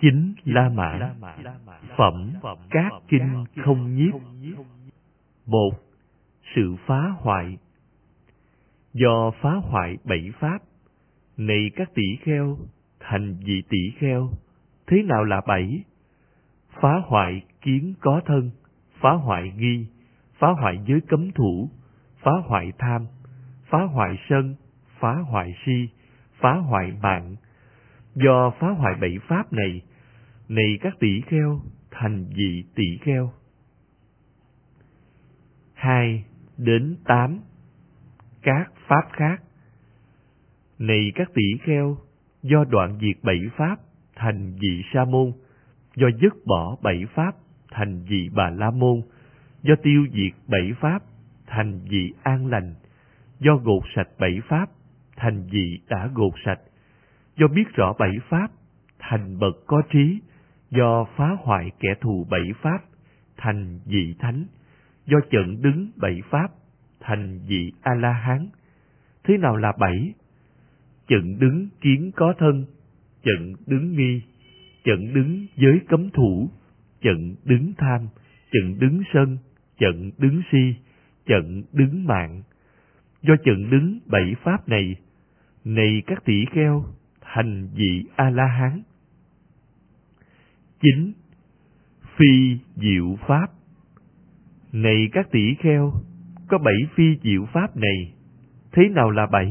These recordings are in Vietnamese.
chính la mã. Phẩm các kinh không nhiếp. Một, sự phá hoại. Do phá hoại bảy pháp, này các tỷ kheo thành vị tỷ kheo, thế nào là bảy? Phá hoại kiến có thân, phá hoại nghi, phá hoại giới cấm thủ, phá hoại tham, phá hoại sân, phá hoại si, phá hoại mạng. Do phá hoại bảy pháp này này các tỷ kheo, thành vị tỷ kheo. Hai, đến tám, các pháp khác. Này các tỷ kheo, do đoạn diệt bảy pháp, thành vị sa môn. Do dứt bỏ bảy pháp, thành vị bà la môn. Do tiêu diệt bảy pháp, thành vị an lành. Do gột sạch bảy pháp, thành vị đã gột sạch. Do biết rõ bảy pháp, thành bậc có trí do phá hoại kẻ thù bảy pháp, thành vị thánh. Do chận đứng bảy pháp, thành vị a la hán thế nào là bảy? Chận đứng kiến có thân chận đứng nghi chận đứng giới cấm thủ chận đứng tham chận đứng sân chận đứng si chận đứng mạng. Do chận đứng bảy pháp này này các tỷ kheo, thành vị a la hán chín phi diệu pháp. Này các tỷ kheo, có bảy phi diệu pháp này, thế nào là bảy?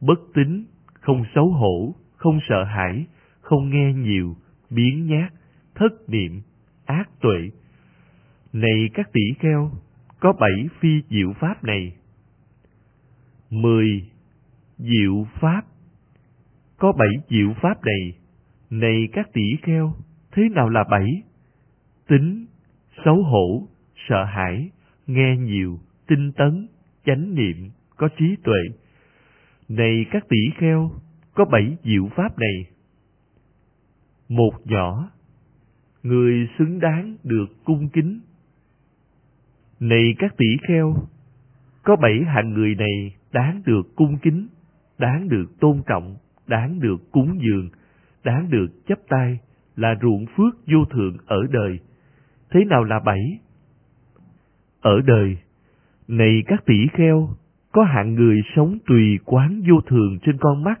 Bất tín, không xấu hổ, không sợ hãi, không nghe nhiều, biến nhát, thất niệm, ác tuệ. Này các tỷ kheo, có bảy phi diệu pháp này. Mười diệu pháp. Có bảy diệu pháp này. Này các tỷ kheo thế nào là bảy tính, xấu hổ, sợ hãi, nghe nhiều, tinh tấn, chánh niệm, có trí tuệ. Này các tỷ kheo, có bảy diệu pháp này. Một nhỏ, người xứng đáng được cung kính. Này các tỷ kheo, có bảy hạng người này đáng được cung kính, đáng được tôn trọng, đáng được cúng dường, đáng được chấp tay là ruộng phước vô thượng ở đời. Thế nào là bảy? Ở đời, này các tỷ kheo, có hạng người sống tùy quán vô thường trên con mắt,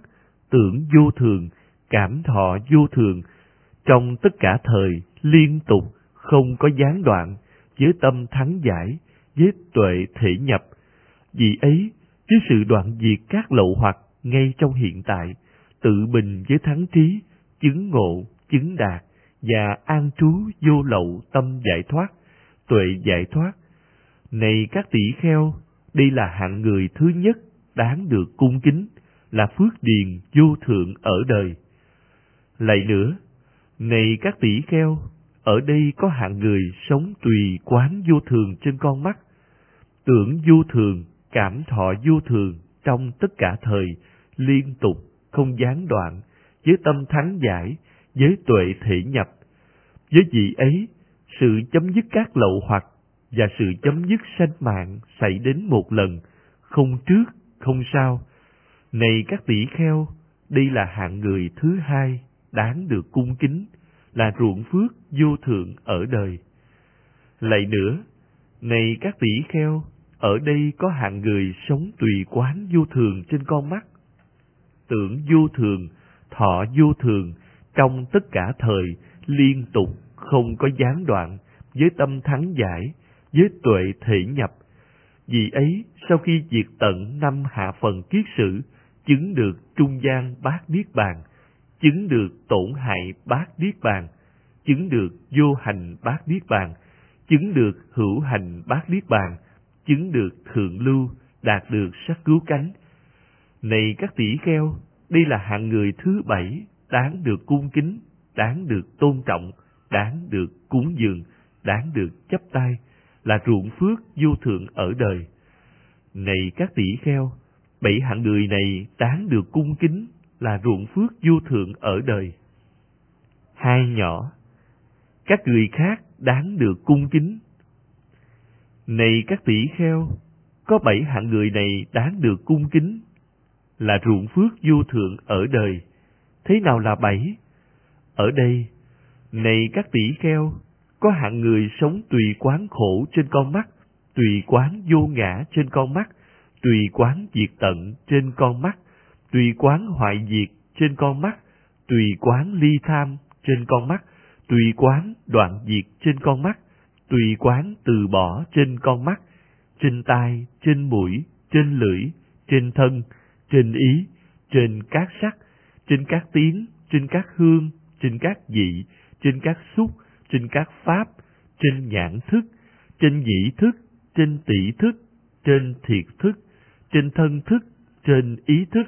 tưởng vô thường, cảm thọ vô thường. Trong tất cả thời, liên tục, không có gián đoạn, với tâm thắng giải, với tuệ thể nhập. Vì ấy, với sự đoạn diệt các lậu hoặc ngay trong hiện tại, tự bình với thắng trí, chứng ngộ chứng đạt và an trú vô lậu tâm giải thoát, tuệ giải thoát. Này các tỷ kheo, đây là hạng người thứ nhất đáng được cung kính, là phước điền vô thượng ở đời. Lại nữa, này các tỷ kheo, ở đây có hạng người sống tùy quán vô thường trên con mắt, tưởng vô thường, cảm thọ vô thường trong tất cả thời, liên tục, không gián đoạn, với tâm thắng giải với tuệ thể nhập. Với vị ấy, sự chấm dứt các lậu hoặc và sự chấm dứt sanh mạng xảy đến một lần, không trước, không sau. Này các tỷ kheo, đây là hạng người thứ hai đáng được cung kính, là ruộng phước vô thượng ở đời. Lại nữa, này các tỷ kheo, ở đây có hạng người sống tùy quán vô thường trên con mắt. Tưởng vô thường, thọ vô thường trong tất cả thời, liên tục không có gián đoạn với tâm thắng giải, với tuệ thể nhập. Vì ấy, sau khi diệt tận năm hạ phần kiết sử, chứng được trung gian bát niết bàn, chứng được tổn hại bát niết bàn, chứng được vô hành bát niết bàn, chứng được hữu hành bát niết bàn, chứng được thượng lưu, đạt được sắc cứu cánh. Này các tỷ kheo, đây là hạng người thứ bảy đáng được cung kính, đáng được tôn trọng, đáng được cúng dường, đáng được chấp tay là ruộng phước vô thượng ở đời. Này các tỷ kheo, bảy hạng người này đáng được cung kính là ruộng phước vô thượng ở đời. Hai nhỏ, các người khác đáng được cung kính. Này các tỷ kheo, có bảy hạng người này đáng được cung kính là ruộng phước vô thượng ở đời thế nào là bảy? Ở đây, này các tỷ kheo, có hạng người sống tùy quán khổ trên con mắt, tùy quán vô ngã trên con mắt, tùy quán diệt tận trên con mắt, tùy quán hoại diệt trên con mắt, tùy quán ly tham trên con mắt, tùy quán đoạn diệt trên con mắt, tùy quán từ bỏ trên con mắt, trên tai, trên mũi, trên lưỡi, trên thân, trên ý, trên các sắc, trên các tiếng, trên các hương, trên các vị, trên các xúc, trên các pháp, trên nhãn thức, trên nhĩ thức, trên tỷ thức, trên thiệt thức, trên thân thức, trên ý thức,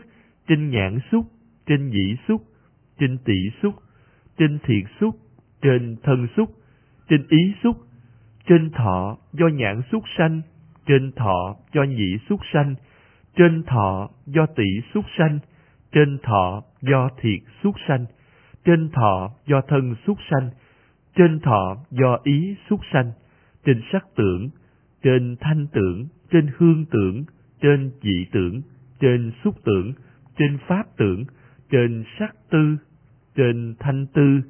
trên nhãn xúc, trên nhĩ xúc, trên tỷ xúc, trên thiệt xúc, trên thân xúc, trên ý xúc, trên thọ do nhãn xúc sanh, trên thọ do nhĩ xúc sanh, trên thọ do tỷ xúc sanh, trên thọ do thiệt xuất sanh, trên thọ do thân xuất sanh, trên thọ do ý xuất sanh, trên sắc tưởng, trên thanh tưởng, trên hương tưởng, trên dị tưởng, trên xúc tưởng, trên pháp tưởng, trên sắc tư, trên thanh tư,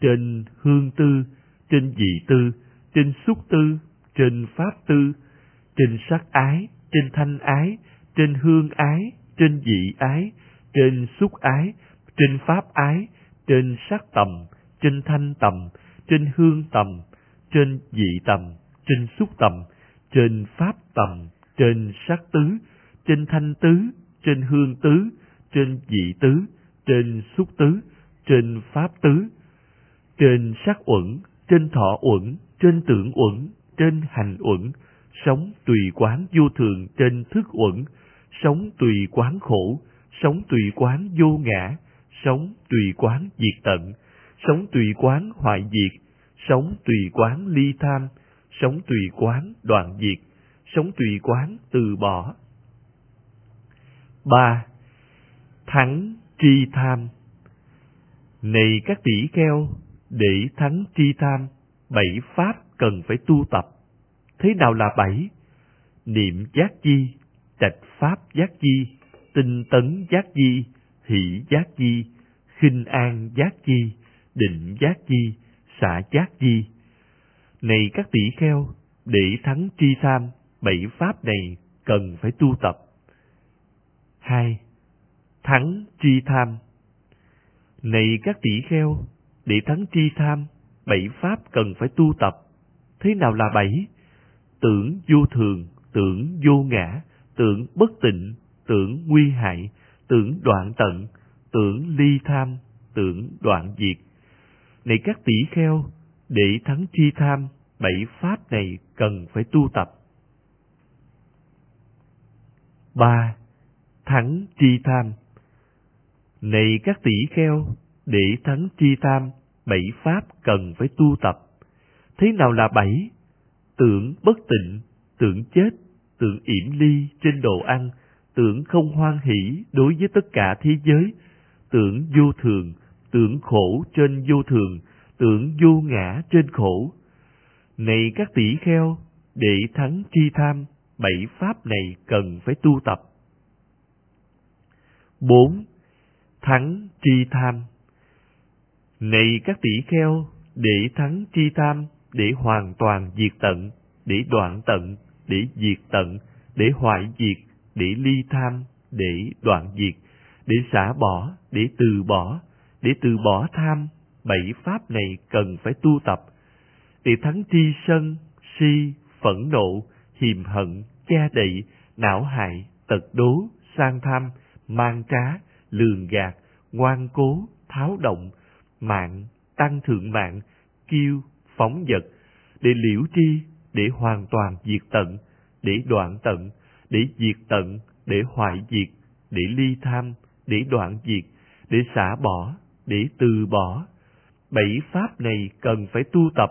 trên hương tư, trên dị tư, trên xúc tư, trên pháp tư, trên sắc ái, trên thanh ái, trên hương ái, trên dị ái, trên xúc ái, trên pháp ái, trên sắc tầm, trên thanh tầm, trên hương tầm, trên dị tầm, trên xúc tầm, trên pháp tầm, trên sắc tứ, trên thanh tứ, trên hương tứ, trên dị tứ, trên xúc tứ, trên pháp tứ, trên sắc uẩn, trên thọ uẩn, trên tưởng uẩn, trên hành uẩn, sống tùy quán vô thường trên thức uẩn, sống tùy quán khổ, sống tùy quán vô ngã, sống tùy quán diệt tận, sống tùy quán hoại diệt, sống tùy quán ly tham, sống tùy quán đoạn diệt, sống tùy quán từ bỏ. ba Thắng tri tham Này các tỷ kheo, để thắng tri tham, bảy pháp cần phải tu tập. Thế nào là bảy? Niệm giác chi, trạch pháp giác chi, tinh tấn giác chi, hỷ giác chi, khinh an giác chi, định giác chi, xả giác chi. Này các tỷ kheo, để thắng tri tham, bảy pháp này cần phải tu tập. hai Thắng tri tham Này các tỷ kheo, để thắng tri tham, bảy pháp cần phải tu tập. Thế nào là bảy? Tưởng vô thường, tưởng vô ngã, tưởng bất tịnh, tưởng nguy hại, tưởng đoạn tận, tưởng ly tham, tưởng đoạn diệt. Này các tỷ kheo, để thắng chi tham, bảy pháp này cần phải tu tập. ba Thắng chi tham Này các tỷ kheo, để thắng chi tham, bảy pháp cần phải tu tập. Thế nào là bảy? Tưởng bất tịnh, tưởng chết, tưởng yểm ly trên đồ ăn, tưởng không hoan hỷ đối với tất cả thế giới, tưởng vô thường, tưởng khổ trên vô thường, tưởng vô ngã trên khổ. Này các tỷ kheo, để thắng chi tham, bảy pháp này cần phải tu tập. 4. Thắng chi tham Này các tỷ kheo, để thắng chi tham, để hoàn toàn diệt tận, để đoạn tận, để diệt tận, để hoại diệt, để ly tham, để đoạn diệt, để xả bỏ, để từ bỏ, để từ bỏ tham, bảy pháp này cần phải tu tập. Để thắng tri sân, si, phẫn nộ, hiềm hận, cha đậy, não hại, tật đố, sang tham, mang trá, lường gạt, ngoan cố, tháo động, mạng, tăng thượng mạng, kiêu, phóng vật, để liễu tri, để hoàn toàn diệt tận, để đoạn tận, để diệt tận, để hoại diệt, để ly tham, để đoạn diệt, để xả bỏ, để từ bỏ. Bảy pháp này cần phải tu tập.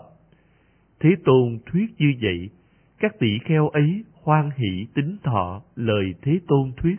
Thế Tôn thuyết như vậy, các tỷ kheo ấy hoan hỷ tính thọ lời Thế Tôn thuyết.